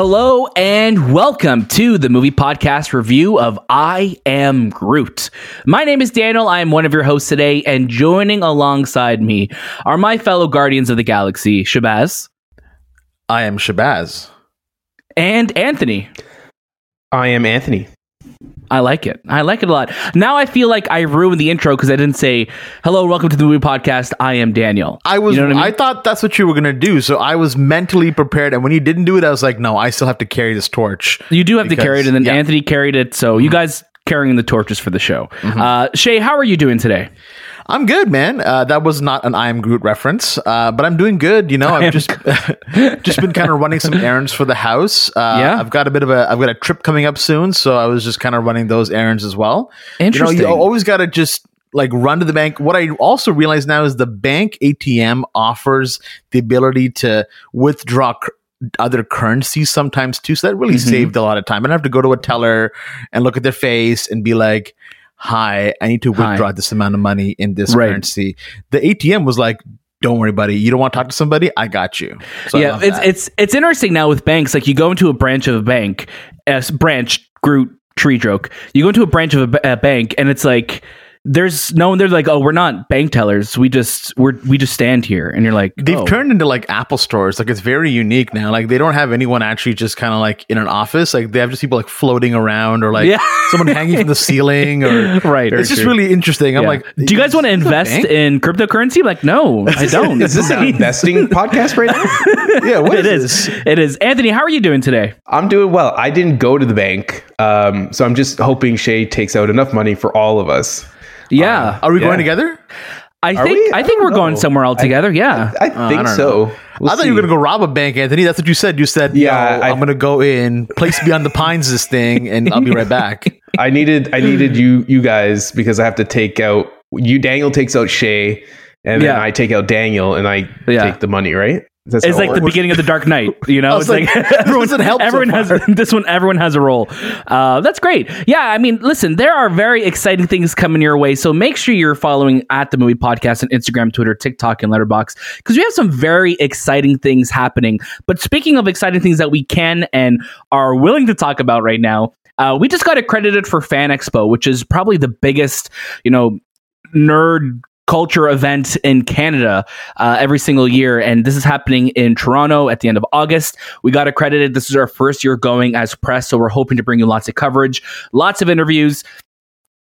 Hello and welcome to the movie podcast review of I Am Groot. My name is Daniel. I am one of your hosts today, and joining alongside me are my fellow Guardians of the Galaxy, Shahbaz. I am Shahbaz. And Anthony. I am Anthony. I like it. I like it a lot. Now I feel like I ruined the intro because I didn't say hello, welcome to the movie podcast. I am Daniel. I was. You know I, I, thought that's what you were gonna do, so I was mentally prepared. And when you didn't do it, I was like, no, I still have to carry this torch. you do have to carry it, and then yeah. Anthony carried it. So you guys carrying the torches for the show. Uh, Shay, how are you doing today? I'm good, man. Uh, that was not an I am Groot reference, uh, but I'm doing good. You know, I've just just been kind of running some errands for the house. Uh, Yeah? I've got a bit of a I've got a trip coming up soon, so I was just kind of running those errands as well. Interesting. You know, you always got to just like run to the bank. What I also realize now is the bank ATM offers the ability to withdraw. cur- other currencies sometimes too. So that really Mhm. saved a lot of time. I don't have to go to a teller and look at their face and be like, hi, I need to Hi. withdraw this amount of money in this Right. currency. The ATM was like, don't worry, buddy. You don't want to talk to somebody? I got you. So yeah, it's that. it's it's interesting now with banks. Like you go into a branch of a bank, as branch Groot tree joke. You go into a branch of a, a bank, and it's like there's no one. They're like, oh, we're not bank tellers. We just we're we just stand here, and you're like, They've oh. turned into like Apple stores. Like it's very unique now. Like they don't have anyone actually just kind of like in an office. Like they have just people like floating around or like Yeah. someone hanging from the ceiling or Right. It's just true. really interesting. I'm Yeah. like, do you guys want to is this a invest in cryptocurrency? I'm like, no, I don't. Is this an investing podcast right now? Yeah, what it is, is. It is. Anthony, how are you doing today? I'm doing well. I didn't go to the bank, um, so I'm just hoping Shay takes out enough money for all of us. Yeah, um, Are we Yeah. going together? I are think we? I oh, I think don't we're going know. somewhere all together. yeah. I I uh, think don't so. We'll I thought you were see. gonna go rob a bank, Anthony. That's what you said. You said Yeah, "Yo, I- I'm gonna go in, place beyond the pines, this thing, and I'll be right back. I needed I needed you you guys because I have to take out you. Daniel takes out Shay, and then Yeah. I take out Daniel, and I Yeah. take the money. Right? That's It's like the works. beginning of the Dark Knight, you know. It's like, like, everyone, help so has this one. Everyone has a role. Uh, that's great. Yeah, I mean, listen, there are very exciting things coming your way. So make sure you're following at the Movie Podcast on Instagram, Twitter, TikTok, and Letterboxd because we have some very exciting things happening. But speaking of exciting things that we can and are willing to talk about right now, uh, we just got accredited for Fan Expo, which is probably the biggest, you know, nerd culture event in Canada uh, every single year. And this is happening in Toronto at the end of August. We got accredited. This is our first year going as press. So we're hoping to bring you lots of coverage, lots of interviews.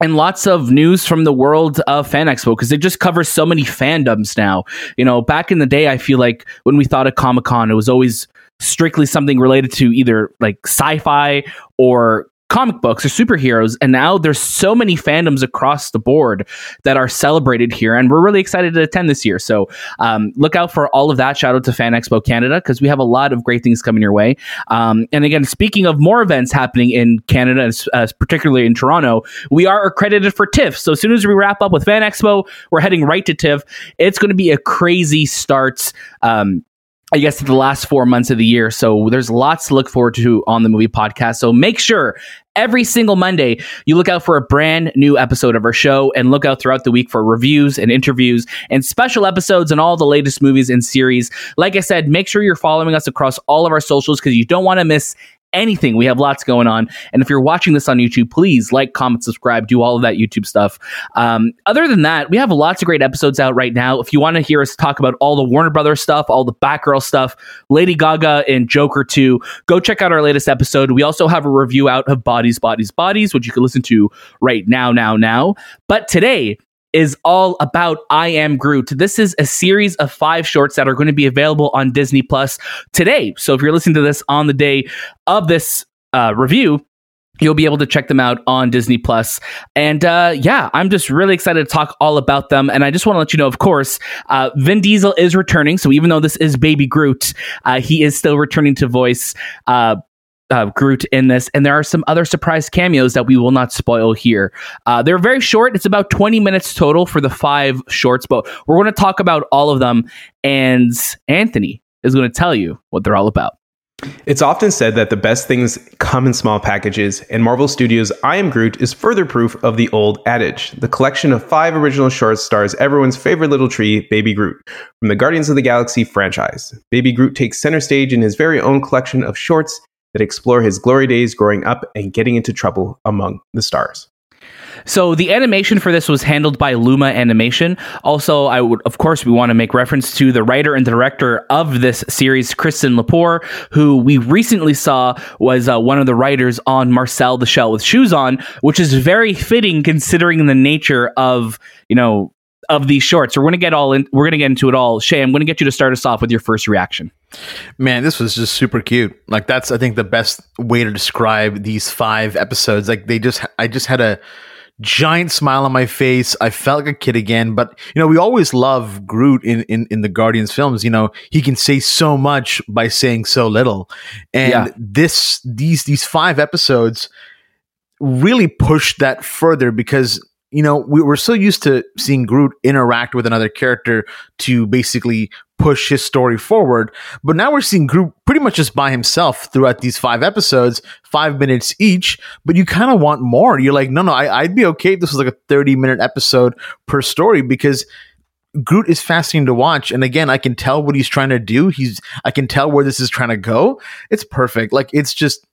And lots of news from the world of Fan Expo because it just covers so many fandoms now. You know, back in the day, I feel like when we thought of Comic Con, it was always strictly something related to either like sci-fi or comic books or superheroes and now there's so many fandoms across the board that are celebrated here and we're really excited to attend this year. So um, look out for all of that. Shout out to fan expo canada because we have a lot of great things coming your way. Um, and again speaking of more events happening in canada as particularly in toronto we are accredited for tiff so as soon as we wrap up with fan expo we're heading right to tiff it's going to be a crazy start. Um, I guess the last four months of the year. So there's lots to look forward to on the movie podcast. So make sure every single Monday you look out for a brand new episode of our show and look out throughout the week for reviews and interviews and special episodes and all the latest movies and series. Like I said, make sure you're following us across all of our socials because you don't want to miss anything. We have lots going on. And if you're watching this on YouTube, please like, comment, subscribe, do all of that YouTube stuff. Um, other than that, we have lots of great episodes out right now. If you want to hear us talk about all the Warner Brothers stuff, all the Batgirl stuff, Lady Gaga and Joker 2, go check out our latest episode. We also have a review out of Bodies, Bodies, Bodies, which you can listen to right now, now, now. But today, is all about I Am Groot. This is a series of five shorts that are going to be available on Disney Plus today. So if you're listening to this on the day of this uh, review, you'll be able to check them out on Disney Plus. And uh, yeah, I'm just really excited to talk all about them. And I just want to let you know, of course, uh, Vin Diesel is returning. So even though this is Baby Groot, uh, he is still returning to voice. Uh, Groot in this, and there are some other surprise cameos that we will not spoil here. Uh, they're very short; it's about twenty minutes total for the five shorts, but we're going to talk about all of them. And Anthony is going to tell you what they're all about. It's often said that the best things come in small packages, and Marvel Studios' I Am Groot is further proof of the old adage. The collection of five original shorts stars everyone's favorite little tree, Baby Groot, from the Guardians of the Galaxy franchise. Baby Groot takes center stage in his very own collection of shorts that explore his glory days growing up and getting into trouble among the stars. So the animation for this was handled by Luma Animation. Also, I would, of course, we want to make reference to the writer and director of this series, Kirsten Lepore, who we recently saw was uh, one of the writers on Marcel the Shell with Shoes On, which is very fitting considering the nature of you know of these shorts. We're gonna get all in. We're gonna get into it all. Shay, I'm gonna get you to start us off with your first reaction. Man, this was just super cute. Like that's I think the best way to describe these five episodes. Like they just I just had a giant smile on my face. I felt like a kid again. But you know, we always love Groot in in, in the Guardians films. You know, he can say so much by saying so little. And Yeah. this these these five episodes really pushed that further because you know we were so used to seeing Groot interact with another character to basically push his story forward but now we're seeing Groot pretty much just by himself throughout these five episodes five minutes each but you kind of want more you're like no no I, i'd be okay if this was like a 30 minute episode per story because Groot is fascinating to watch, and again, I can tell what he's trying to do. He's, I can tell where this is trying to go. It's perfect. Like it's just,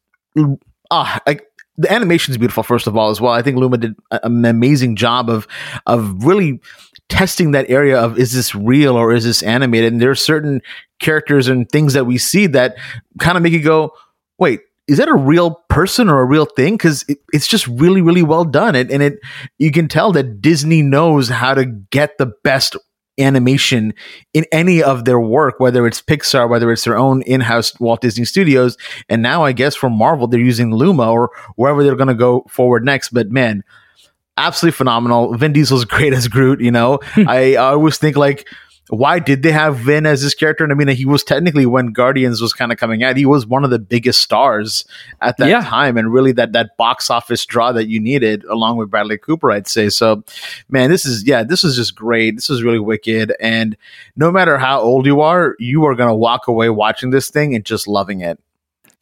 ah, like the animation is beautiful. First of all, as well, I think Luma did an amazing job of, of really testing that area of is this real or is this animated? And there are certain characters and things that we see that kind of make you go, wait. Is that a real person or a real thing? Because it, it's just really, really well done. It, and it, you can tell that Disney knows how to get the best animation in any of their work, whether it's Pixar, whether it's their own in-house Walt Disney Studios, and now I guess for Marvel they're using Luma or wherever they're going to go forward next. But man, absolutely phenomenal. Vin Diesel's great as Groot. You know, I, I always think like. Why did they have Vin as his character? And I mean, he was technically when Guardians was kind of coming out, he was one of the biggest stars at that Yeah. time, and really that that box office draw that you needed, along with Bradley Cooper, I'd say. So, man, this is yeah, this is just great. This is really wicked, and no matter how old you are, you are gonna walk away watching this thing and just loving it.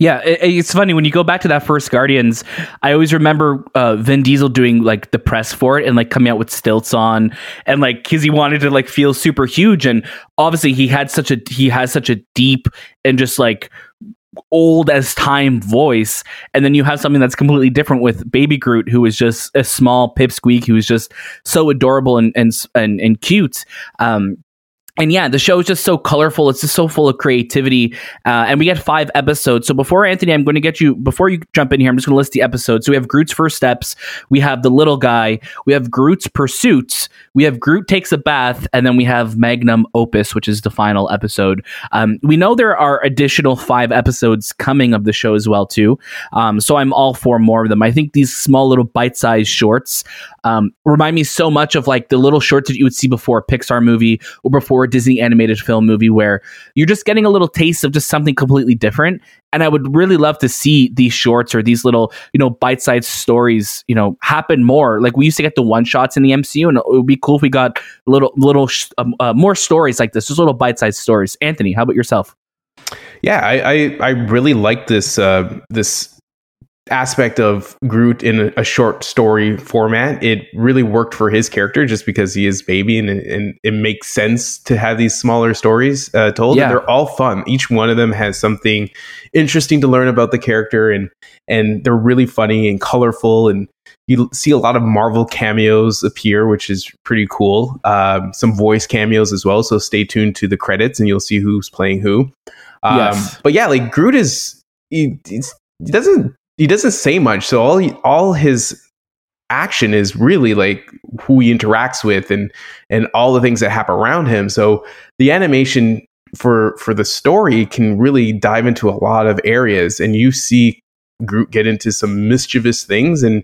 Yeah, it, it's funny when you go back to that first Guardians. I always remember uh, Vin Diesel doing like the press for it and like coming out with stilts on and like because he wanted to like feel super huge and obviously he had such a he has such a deep and just like old as time voice and then you have something that's completely different with baby groot who is just a small pipsqueak who is just so adorable and and and, and cute um and yeah, the show is just so colorful. It's just so full of creativity. Uh, and we get five episodes. So before Anthony, I'm going to get you, before you jump in here, I'm just going to list the episodes. So we have Groot's First Steps. We have The Little Guy. We have Groot's Pursuits. We have Groot Takes a Bath. And then we have Magnum Opus, which is the final episode. Um, we know there are additional five episodes coming of the show as well, too. Um, so I'm all for more of them. I think these small little bite-sized shorts um, remind me so much of like the little shorts that you would see before a Pixar movie or before a Disney animated film movie, where you're just getting a little taste of just something completely different. And I would really love to see these shorts or these little, you know, bite-sized stories, you know, happen more. Like we used to get the one-shots in the MCU, and it would be cool if we got little, little, um, uh, more stories like this, just little bite-sized stories. Anthony, how about yourself? Yeah, I I, I really like this uh, this aspect of Groot in a, a short story format. It really worked for his character just because he is baby and, and it makes sense to have these smaller stories uh, told. Yeah. And they're all fun. Each one of them has something interesting to learn about the character and and they're really funny and colorful and you see a lot of Marvel cameos appear, which is pretty cool. Um, some voice cameos as well. So stay tuned to the credits and you'll see who's playing who. Um, Yes. But yeah, like Groot is he, he doesn't he doesn't say much. So all he, all his action is really like who he interacts with and and all the things that happen around him. So the animation for for the story can really dive into a lot of areas, and you see Groot get into some mischievous things and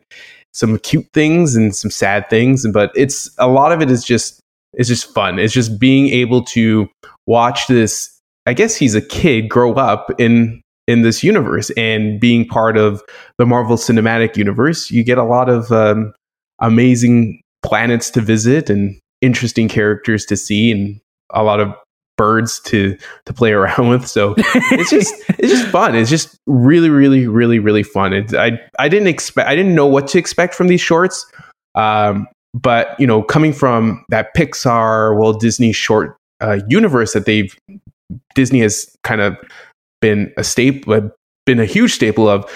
some cute things and some sad things. But it's a lot of it is just it's just fun. It's just being able to watch this. I guess he's a kid grow up in in this universe and being part of the Marvel Cinematic Universe. You get a lot of um, amazing planets to visit and interesting characters to see and a lot of birds to to play around with. So it's just it's just fun. It's just really really really really fun. It, I I didn't expect I didn't know what to expect from these shorts. Um, but you know, coming from that Pixar, Walt Disney short uh, universe that they've Disney has kind of been a staple, been a huge staple of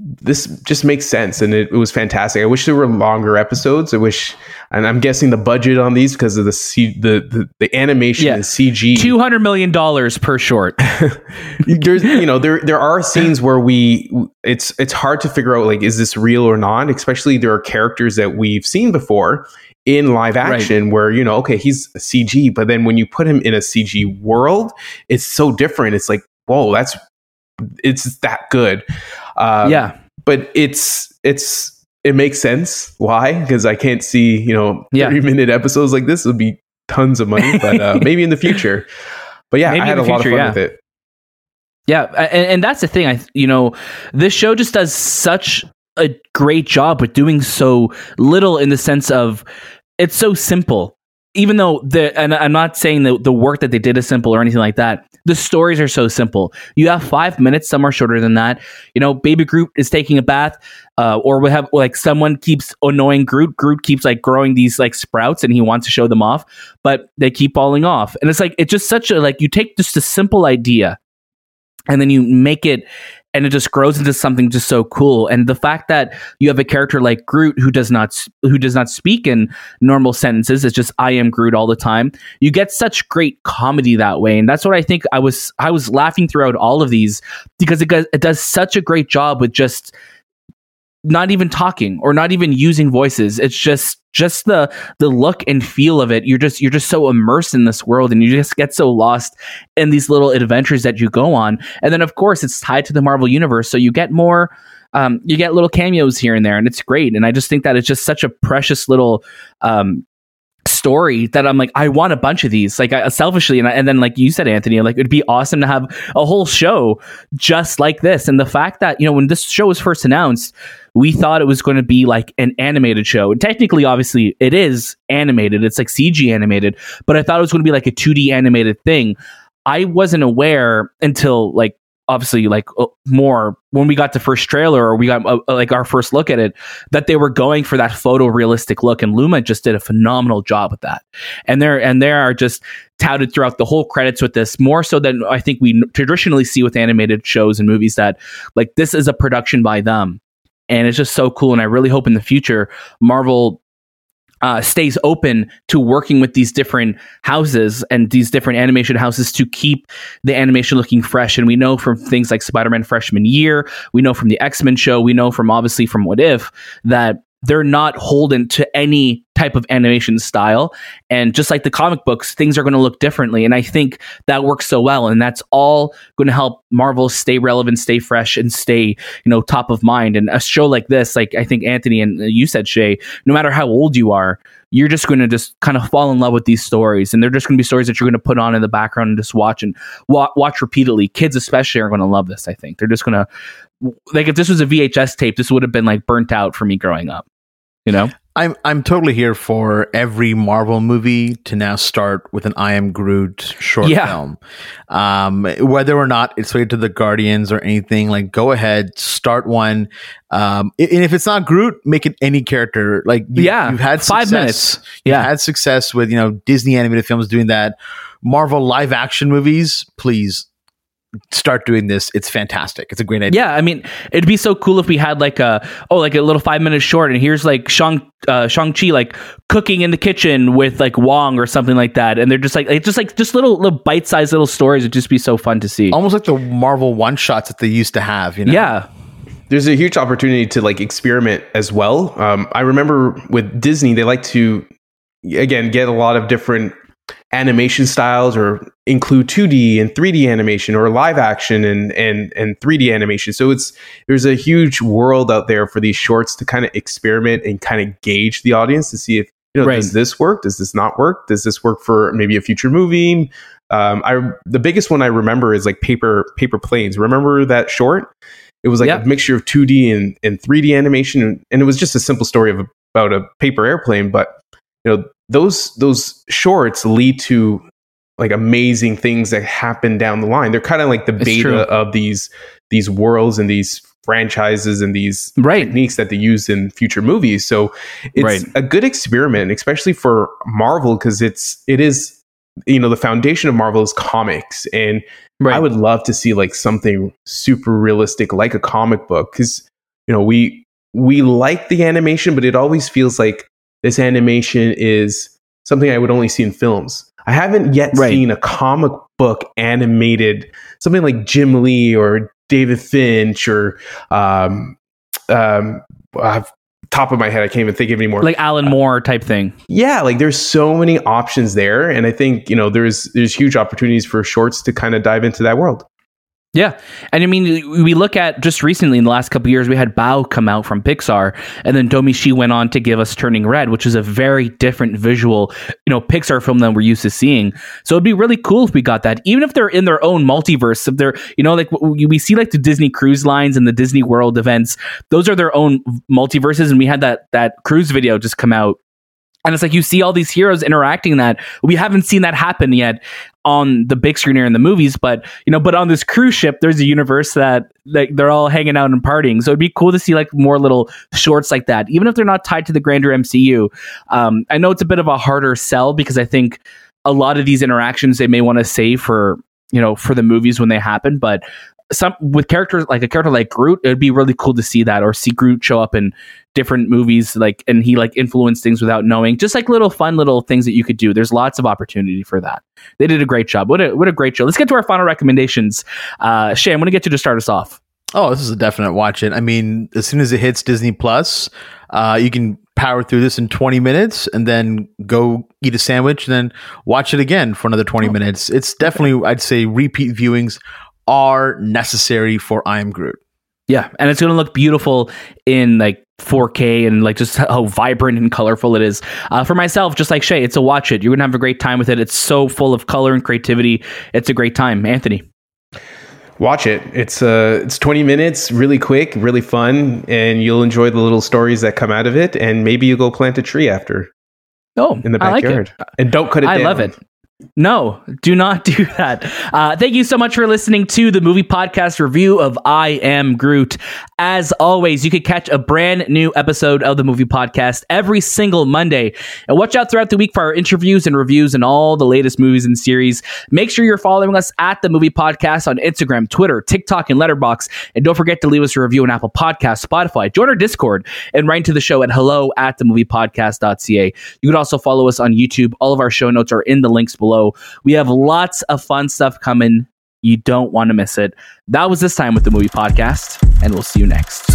this just makes sense and it, it, was fantastic. I wish there were longer episodes. I wish, and I'm guessing the budget on these because of the C, the, the the animation yeah. is CG. Two hundred million dollars per short. There's you know there there are scenes where we it's it's hard to figure out like is this real or not. Especially there are characters that we've seen before in live action right. where you know okay he's a CG, but then when you put him in a CG world, it's so different. It's like whoa that's it's that good. Um, yeah, but it's it's it makes sense. Why? Because I can't see you know yeah. thirty minute episodes like this would be tons of money, but uh, maybe in the future. But yeah, maybe I had a future, lot of fun yeah. with it. Yeah, and, and that's the thing. I you know this show just does such a great job with doing so little in the sense of it's so simple even though the and I'm not saying that the work that they did is simple or anything like that. The stories are so simple. You have five minutes. Some are shorter than that. You know, Baby Groot is taking a bath, uh, or we have like someone keeps annoying Groot. Groot keeps like growing these like sprouts, and he wants to show them off, but they keep falling off. And it's like it's just such a like you take just a simple idea, and then you make it and it just grows into something just so cool. And the fact that you have a character like Groot who does not who does not speak in normal sentences, it's just I am Groot all the time. You get such great comedy that way, and that's what I think. I was I was laughing throughout all of these because it it does such a great job with just not even talking or not even using voices. It's just just the the look and feel of it. You're just you're just so immersed in this world and you just get so lost in these little adventures that you go on. And then of course it's tied to the marvel universe. So you get more um, you get little cameos here and there and it's great. And i just think that it's just such a precious little um, story that I'm like, I want a bunch of these, like I, selfishly. And, I, and then, like you said, Anthony, like it'd be awesome to have a whole show just like this. And the fact that, you know, when this show was first announced, we thought it was going to be like an animated show. And technically, obviously, it is animated. It's like CG animated, but I thought it was going to be like a 2D animated thing. I wasn't aware until like obviously like uh, more when we got the first trailer or we got uh, like our first look at it that they were going for that photorealistic look and Luma just did a phenomenal job with that. And there and there are just touted throughout the whole credits with this more so than I think we traditionally see with animated shows and movies that like this is a production by them. And it's just so cool and I really hope in the future Marvel uh, stays open to working with these different houses and these different animation houses to keep the animation looking fresh. And we know from things like Spider Man Freshman Year, we know from the X Men show, we know from obviously from What If that they're not holden to any type of animation style. And just like the comic books, things are going to look differently. And I think that works so well. And that's all going to help Marvel stay relevant, stay fresh, and stay, you know, top of mind. And a show like this, like I think Anthony and you said, Shay, no matter how old you are, you're just going to just kind of fall in love with these stories. And they're just going to be stories that you're going to put on in the background and just watch and wa- watch repeatedly. Kids, especially, are going to love this, I think. They're just going to, like, if this was a VHS tape, this would have been like burnt out for me growing up you know? I'm i'm totally here for every marvel movie to now start with an i am groot short yeah. film. Um, whether or not it's related to the guardians or anything like go ahead start one. Um, and if it's not groot make it any character. Like you, yeah. you've had five minutes. Yeah. had success with you know disney animated films doing that. Marvel live action movies please start doing this. It's fantastic. It's a great idea. Yeah, I mean, it'd be so cool if we had like a oh, like a little five minute short, and here's like Shang uh, Shang Chi like cooking in the kitchen with like Wong or something like that, and they're just like it's just like just little little bite sized little stories. It'd just be so fun to see. Almost like the Marvel one shots that they used to have. You know? Yeah. There's a huge opportunity to like experiment as well. Um, I remember with Disney, they like to again get a lot of different animation styles or include 2D and 3D animation or live action and and and 3D animation. So it's there's a huge world out there for these shorts to kind of experiment and kind of gauge the audience to see if you know right. does this work? Does this not work? Does this work for maybe a future movie? Um, I the biggest one I remember is like paper paper planes. Remember that short? It was like a mixture of 2D and, and 3D animation, and, and it was just a simple story of about a paper airplane. But you know those those shorts lead to like amazing things that happen down the line. They're kind of like the it's beta true. of these these worlds and these franchises and these right. techniques that they use in future movies. So it's right. a good experiment, especially for Marvel, because it's it is you know the foundation of Marvel is comics, and Right. I would love to see like something super realistic, like a comic book, because you know we we like the animation, but it always feels like this animation is something I would only see in films. I haven't yet Right. seen a comic book animated something like Jim Lee or David Finch or um, um, uh, top of my head, I can't even think of anymore. like Alan Moore type thing. yeah, like there's so many options there, and I think you know there's there's huge opportunities for shorts to kind of dive into that world. Yeah. And I mean, we look at just recently in the last couple years, we had Bao come out from Pixar, and then Domee Shi went on to give us Turning Red, which is a very different visual, you know, Pixar film than we're used to seeing. So it'd be really cool if we got that, even if they're in their own multiverse. If they're, you know, like we see like the Disney cruise lines and the Disney World events, those are their own multiverses. And we had that that cruise video just come out. And it's like you see all these heroes interacting that. We haven't seen that happen yet on the big screen or in the movies, but you know, but on this cruise ship, there's a universe that like they're all hanging out and partying. So it'd be cool to see like more little shorts like that, even if they're not tied to the grander MCU. Um, I know it's a bit of a harder sell because I think a lot of these interactions they may want to save for you know for the movies when they happen, but some with characters like a character like Groot, it'd be really cool to see that or see Groot show up in different movies like and he like influenced things without knowing. Just like little fun little things that you could do. There's lots of opportunity for that. They did a great job. What a what a great show. Let's get to our final recommendations. Uh shay i'm gonna get you to start us off. Oh, this is a definite watch it. I mean, as soon as it hits Disney Plus, uh, you can power through this in 20 minutes and then go eat a sandwich and then watch it again for another 20 minutes. It's definitely, I'd say, repeat viewings are necessary for I Am Groot. yeah and it's gonna look beautiful in like 4k and like just how vibrant and colorful it is uh, for myself just like shay it's a watch it you're gonna have a great time with it it's so full of color and creativity it's a great time anthony Watch it. It's uh it's 20 minutes, really quick, really fun, and you'll enjoy the little stories that come out of it. And maybe you go plant a tree after oh in the I like it. backyard, and don't cut it. I down. love it. No, do not do that. Uh, thank you so much for listening to the movie podcast review of I Am Groot. As always, you can catch a brand new episode of the movie podcast every single Monday. And watch out throughout the week for our interviews and reviews and all the latest movies and series. Make sure you're following us at the movie podcast on Instagram, Twitter, TikTok, and Letterboxd. And don't forget to leave us a review on Apple Podcasts, Spotify. Join our Discord and write to the show at hello at the moviepodcast.ca. You can also follow us on YouTube. All of our show notes are in the links below. We have lots of fun stuff coming. You don't want to miss it. That was this time with the movie podcast, and we'll see you next.